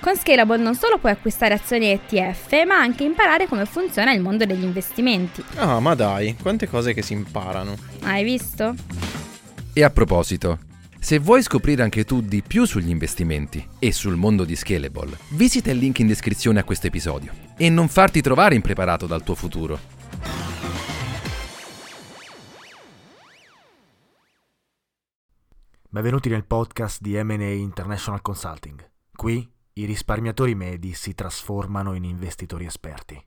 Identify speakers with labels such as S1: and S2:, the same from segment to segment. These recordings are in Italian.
S1: Con Scalable non solo puoi acquistare azioni ETF, ma anche imparare come funziona il mondo degli investimenti.
S2: Ah, ma dai, quante cose che si imparano.
S1: Hai visto?
S3: E a proposito, se vuoi scoprire anche tu di più sugli investimenti e sul mondo di Scalable, visita il link in descrizione a questo episodio e non farti trovare impreparato dal tuo futuro.
S4: Benvenuti nel podcast di MA International Consulting. Qui i risparmiatori medi si trasformano in investitori esperti.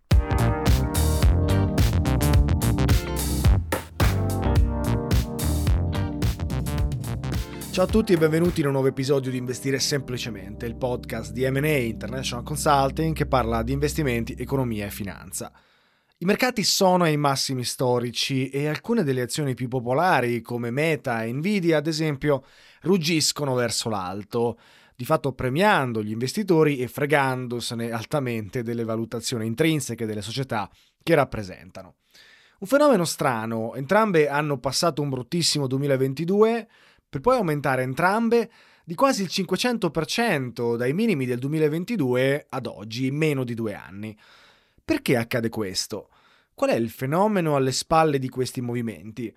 S4: Ciao a tutti e benvenuti in un nuovo episodio di Investire Semplicemente, il podcast di MA International Consulting che parla di investimenti, economia e finanza. I mercati sono ai massimi storici e alcune delle azioni più popolari, come Meta e Nvidia, ad esempio, ruggiscono verso l'alto di fatto premiando gli investitori e fregandosene altamente delle valutazioni intrinseche delle società che rappresentano. Un fenomeno strano, entrambe hanno passato un bruttissimo 2022 per poi aumentare entrambe di quasi il 500% dai minimi del 2022 ad oggi, in meno di due anni. Perché accade questo? Qual è il fenomeno alle spalle di questi movimenti?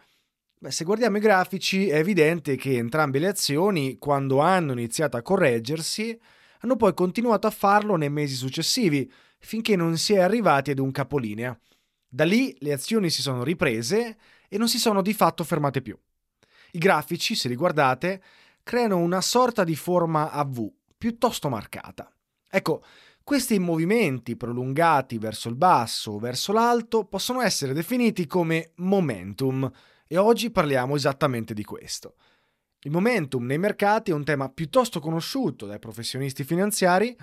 S4: Beh, se guardiamo i grafici è evidente che entrambe le azioni, quando hanno iniziato a correggersi, hanno poi continuato a farlo nei mesi successivi, finché non si è arrivati ad un capolinea. Da lì le azioni si sono riprese e non si sono di fatto fermate più. I grafici, se li guardate, creano una sorta di forma a V, piuttosto marcata. Ecco, questi movimenti prolungati verso il basso o verso l'alto possono essere definiti come momentum, e oggi parliamo esattamente di questo. Il momentum nei mercati è un tema piuttosto conosciuto dai professionisti finanziari,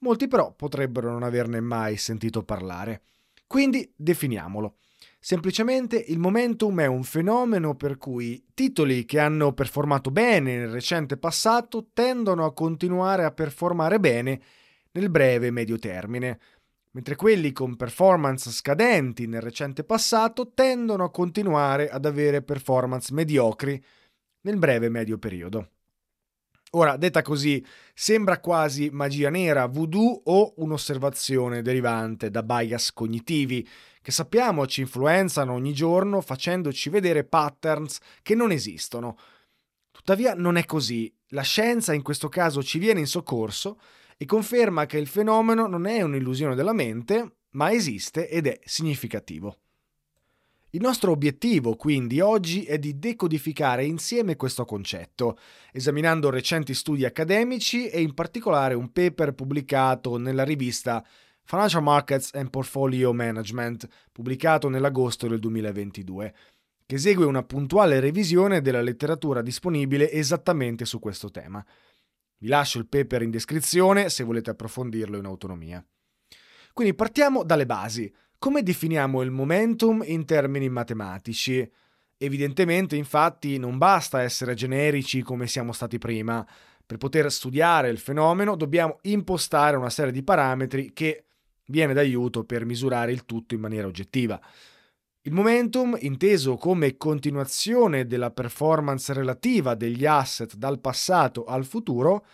S4: molti però potrebbero non averne mai sentito parlare. Quindi definiamolo. Semplicemente il momentum è un fenomeno per cui titoli che hanno performato bene nel recente passato tendono a continuare a performare bene nel breve e medio termine, mentre quelli con performance scadenti nel recente passato tendono a continuare ad avere performance mediocri nel breve medio periodo. Ora, detta così, sembra quasi magia nera, voodoo o un'osservazione derivante da bias cognitivi che sappiamo ci influenzano ogni giorno facendoci vedere patterns che non esistono. Tuttavia non è così. La scienza in questo caso ci viene in soccorso e conferma che il fenomeno non è un'illusione della mente, ma esiste ed è significativo. Il nostro obiettivo quindi oggi è di decodificare insieme questo concetto, esaminando recenti studi accademici e in particolare un paper pubblicato nella rivista Financial Markets and Portfolio Management, pubblicato nell'agosto del 2022, che esegue una puntuale revisione della letteratura disponibile esattamente su questo tema. Vi lascio il paper in descrizione se volete approfondirlo in autonomia. Quindi partiamo dalle basi. Come definiamo il momentum in termini matematici? Evidentemente, infatti, non basta essere generici come siamo stati prima. Per poter studiare il fenomeno dobbiamo impostare una serie di parametri che viene d'aiuto per misurare il tutto in maniera oggettiva. Il momentum, inteso come continuazione della performance relativa degli asset dal passato al futuro,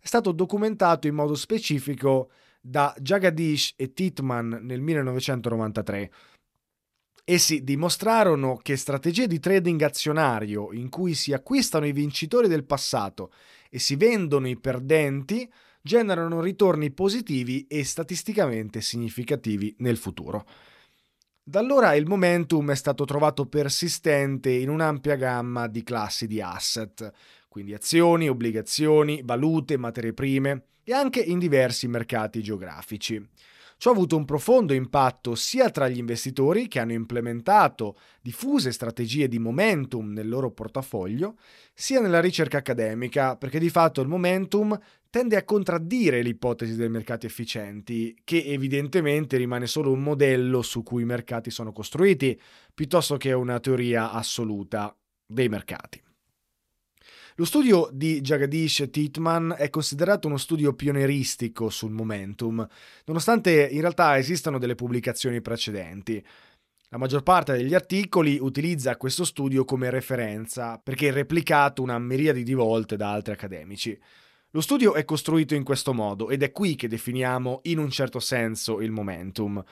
S4: è stato documentato in modo specifico da Jagadish e Titman nel 1993. Essi dimostrarono che strategie di trading azionario in cui si acquistano i vincitori del passato e si vendono i perdenti generano ritorni positivi e statisticamente significativi nel futuro. Da allora il momentum è stato trovato persistente in un'ampia gamma di classi di asset, quindi azioni, obbligazioni, valute, materie prime e anche in diversi mercati geografici. Ciò ha avuto un profondo impatto sia tra gli investitori che hanno implementato diffuse strategie di momentum nel loro portafoglio, sia nella ricerca accademica, perché di fatto il momentum tende a contraddire l'ipotesi dei mercati efficienti, che evidentemente rimane solo un modello su cui i mercati sono costruiti, piuttosto che una teoria assoluta dei mercati. Lo studio di Jagadish Titman è considerato uno studio pionieristico sul momentum, nonostante in realtà esistano delle pubblicazioni precedenti. La maggior parte degli articoli utilizza questo studio come referenza perché è replicato una miriade di volte da altri accademici. Lo studio è costruito in questo modo ed è qui che definiamo in un certo senso il momentum.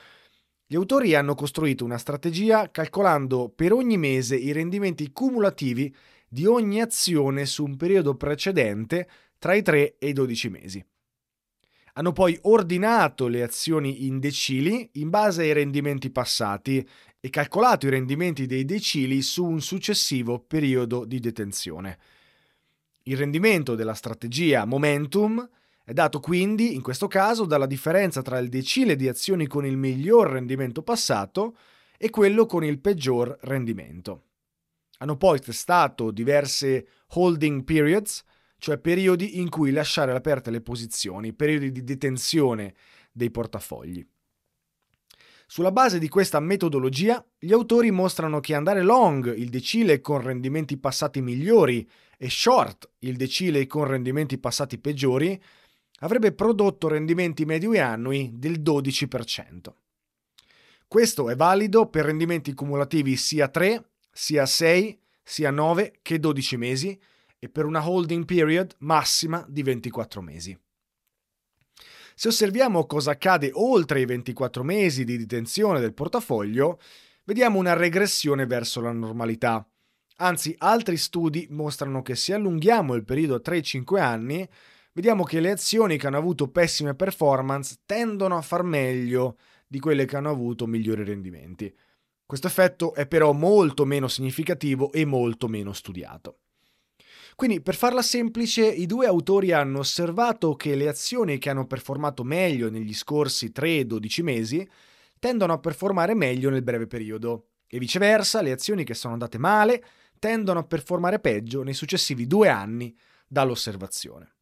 S4: Gli autori hanno costruito una strategia calcolando per ogni mese i rendimenti cumulativi di ogni azione su un periodo precedente tra i 3 e i 12 mesi. Hanno poi ordinato le azioni in decili in base ai rendimenti passati e calcolato i rendimenti dei decili su un successivo periodo di detenzione. Il rendimento della strategia momentum è dato quindi, in questo caso, dalla differenza tra il decile di azioni con il miglior rendimento passato e quello con il peggior rendimento. Hanno poi testato diverse holding periods, cioè periodi in cui lasciare aperte le posizioni, periodi di detenzione dei portafogli. Sulla base di questa metodologia, gli autori mostrano che andare long il decile con rendimenti passati migliori e short il decile con rendimenti passati peggiori avrebbe prodotto rendimenti medi annui del 12%. Questo è valido per rendimenti cumulativi sia 3 sia 6, sia 9 che 12 mesi e per una holding period massima di 24 mesi. Se osserviamo cosa accade oltre i 24 mesi di detenzione del portafoglio, vediamo una regressione verso la normalità. Anzi, altri studi mostrano che se allunghiamo il periodo a 3-5 anni, vediamo che le azioni che hanno avuto pessime performance tendono a far meglio di quelle che hanno avuto migliori rendimenti. Questo effetto è però molto meno significativo e molto meno studiato. Quindi, per farla semplice, i due autori hanno osservato che le azioni che hanno performato meglio negli scorsi 3-12 mesi tendono a performare meglio nel breve periodo e viceversa le azioni che sono andate male tendono a performare peggio nei successivi due anni dall'osservazione.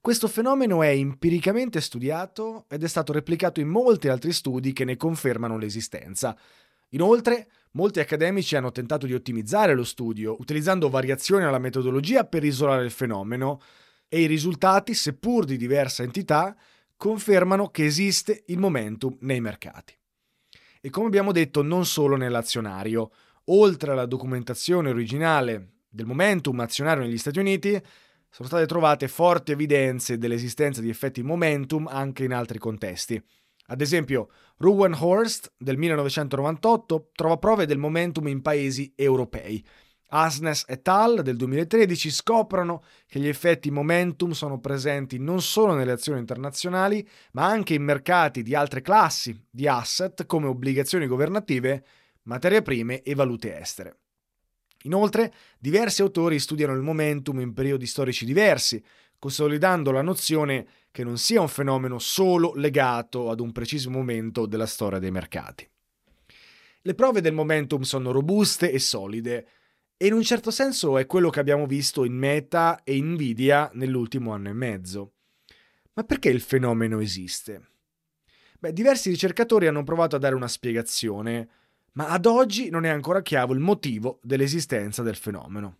S4: Questo fenomeno è empiricamente studiato ed è stato replicato in molti altri studi che ne confermano l'esistenza, Inoltre, molti accademici hanno tentato di ottimizzare lo studio, utilizzando variazioni alla metodologia per isolare il fenomeno, e i risultati, seppur di diversa entità, confermano che esiste il momentum nei mercati. E come abbiamo detto, non solo nell'azionario. Oltre alla documentazione originale del momentum azionario negli Stati Uniti, sono state trovate forti evidenze dell'esistenza di effetti momentum anche in altri contesti. Ad esempio, Rowan Horst del 1998 trova prove del momentum in paesi europei. Asnes et al. del 2013 scoprono che gli effetti momentum sono presenti non solo nelle azioni internazionali, ma anche in mercati di altre classi di asset come obbligazioni governative, materie prime e valute estere. Inoltre, diversi autori studiano il momentum in periodi storici diversi, consolidando la nozione che non sia un fenomeno solo legato ad un preciso momento della storia dei mercati. Le prove del momentum sono robuste e solide, e in un certo senso è quello che abbiamo visto in Meta e Nvidia nell'ultimo anno e mezzo. Ma perché il fenomeno esiste? Beh, diversi ricercatori hanno provato a dare una spiegazione, ma ad oggi non è ancora chiaro il motivo dell'esistenza del fenomeno.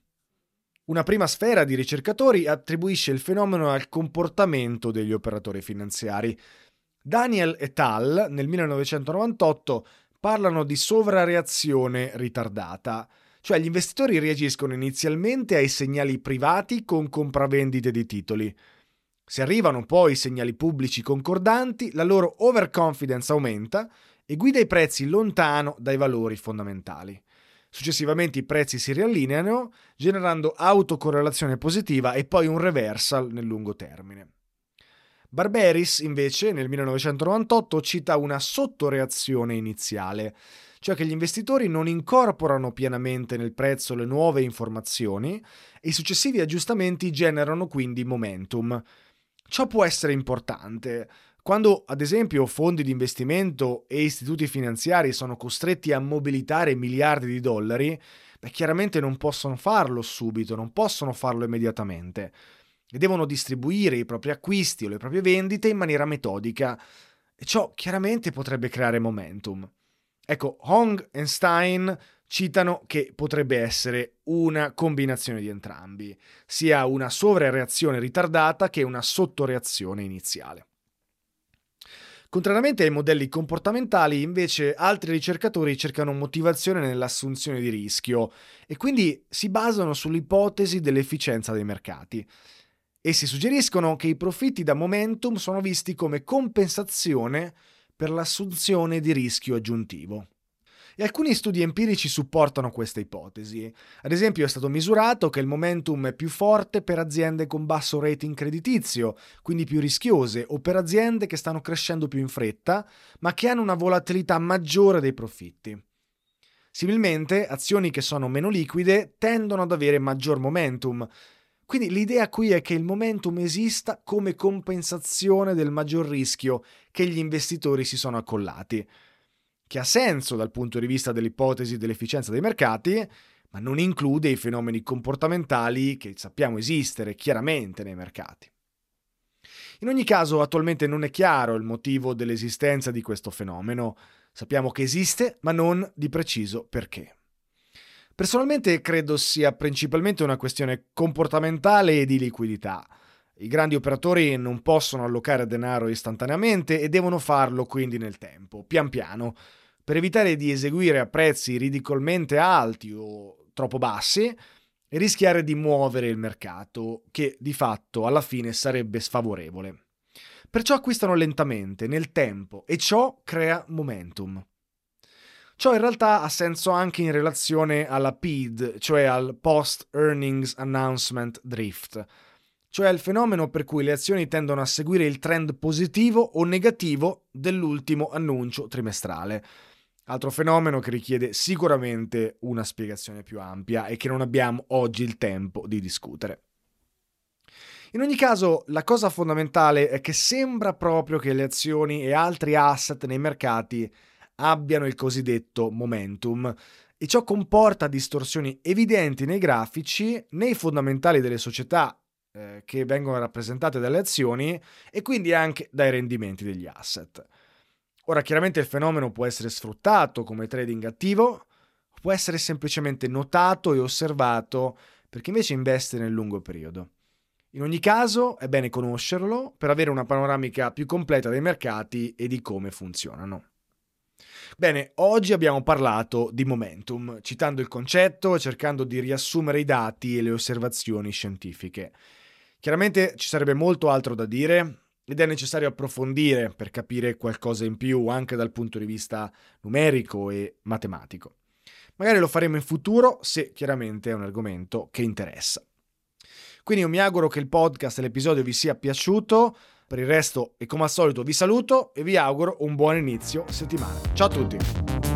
S4: Una prima sfera di ricercatori attribuisce il fenomeno al comportamento degli operatori finanziari. Daniel et al. nel 1998 parlano di sovrareazione ritardata, cioè gli investitori reagiscono inizialmente ai segnali privati con compravendite di titoli. Se arrivano poi segnali pubblici concordanti, la loro overconfidence aumenta e guida i prezzi lontano dai valori fondamentali. Successivamente i prezzi si riallineano, generando autocorrelazione positiva e poi un reversal nel lungo termine. Barberis, invece, nel 1998 cita una sottoreazione iniziale. cioè che gli investitori non incorporano pienamente nel prezzo le nuove informazioni e i successivi aggiustamenti generano quindi momentum. Ciò può essere importante. Quando, ad esempio, fondi di investimento e istituti finanziari sono costretti a mobilitare miliardi di dollari, beh, chiaramente non possono farlo subito, non possono farlo immediatamente e devono distribuire i propri acquisti o le proprie vendite in maniera metodica. E ciò chiaramente potrebbe creare momentum. Ecco, Hong e Stein citano che potrebbe essere una combinazione di entrambi, sia una sovrareazione ritardata che una sottoreazione iniziale. Contrariamente ai modelli comportamentali, invece, altri ricercatori cercano motivazione nell'assunzione di rischio e quindi si basano sull'ipotesi dell'efficienza dei mercati. Essi suggeriscono che i profitti da momentum sono visti come compensazione per l'assunzione di rischio aggiuntivo. E alcuni studi empirici supportano questa ipotesi. Ad esempio è stato misurato che il momentum è più forte per aziende con basso rating creditizio, quindi più rischiose, o per aziende che stanno crescendo più in fretta, ma che hanno una volatilità maggiore dei profitti. Similmente, azioni che sono meno liquide tendono ad avere maggior momentum, quindi l'idea qui è che il momentum esista come compensazione del maggior rischio che gli investitori si sono accollati, che ha senso dal punto di vista dell'ipotesi dell'efficienza dei mercati, ma non include i fenomeni comportamentali che sappiamo esistere chiaramente nei mercati. In ogni caso, attualmente non è chiaro il motivo dell'esistenza di questo fenomeno. Sappiamo che esiste, ma non di preciso perché. Personalmente credo sia principalmente una questione comportamentale e di liquidità. I grandi operatori non possono allocare denaro istantaneamente e devono farlo quindi nel tempo, pian piano, per evitare di eseguire a prezzi ridicolmente alti o troppo bassi e rischiare di muovere il mercato, che di fatto alla fine sarebbe sfavorevole. Perciò acquistano lentamente, nel tempo, e ciò crea momentum. Ciò in realtà ha senso anche in relazione alla PED, cioè al Post Earnings Announcement Drift, cioè il fenomeno per cui le azioni tendono a seguire il trend positivo o negativo dell'ultimo annuncio trimestrale. Altro fenomeno che richiede sicuramente una spiegazione più ampia e che non abbiamo oggi il tempo di discutere. In ogni caso, la cosa fondamentale è che sembra proprio che le azioni e altri asset nei mercati abbiano il cosiddetto momentum e ciò comporta distorsioni evidenti nei grafici, nei fondamentali delle società eh, che vengono rappresentate dalle azioni e quindi anche dai rendimenti degli asset. Ora chiaramente il fenomeno può essere sfruttato come trading attivo, può essere semplicemente notato e osservato per chi invece investe nel lungo periodo. In ogni caso è bene conoscerlo per avere una panoramica più completa dei mercati e di come funzionano. Bene, oggi abbiamo parlato di momentum, citando il concetto e cercando di riassumere i dati e le osservazioni scientifiche. Chiaramente ci sarebbe molto altro da dire ed è necessario approfondire per capire qualcosa in più anche dal punto di vista numerico e matematico. Magari lo faremo in futuro se chiaramente è un argomento che interessa. Quindi io mi auguro che il podcast e l'episodio vi sia piaciuto. Per il resto e come al solito vi saluto e vi auguro un buon inizio settimana. Ciao a tutti!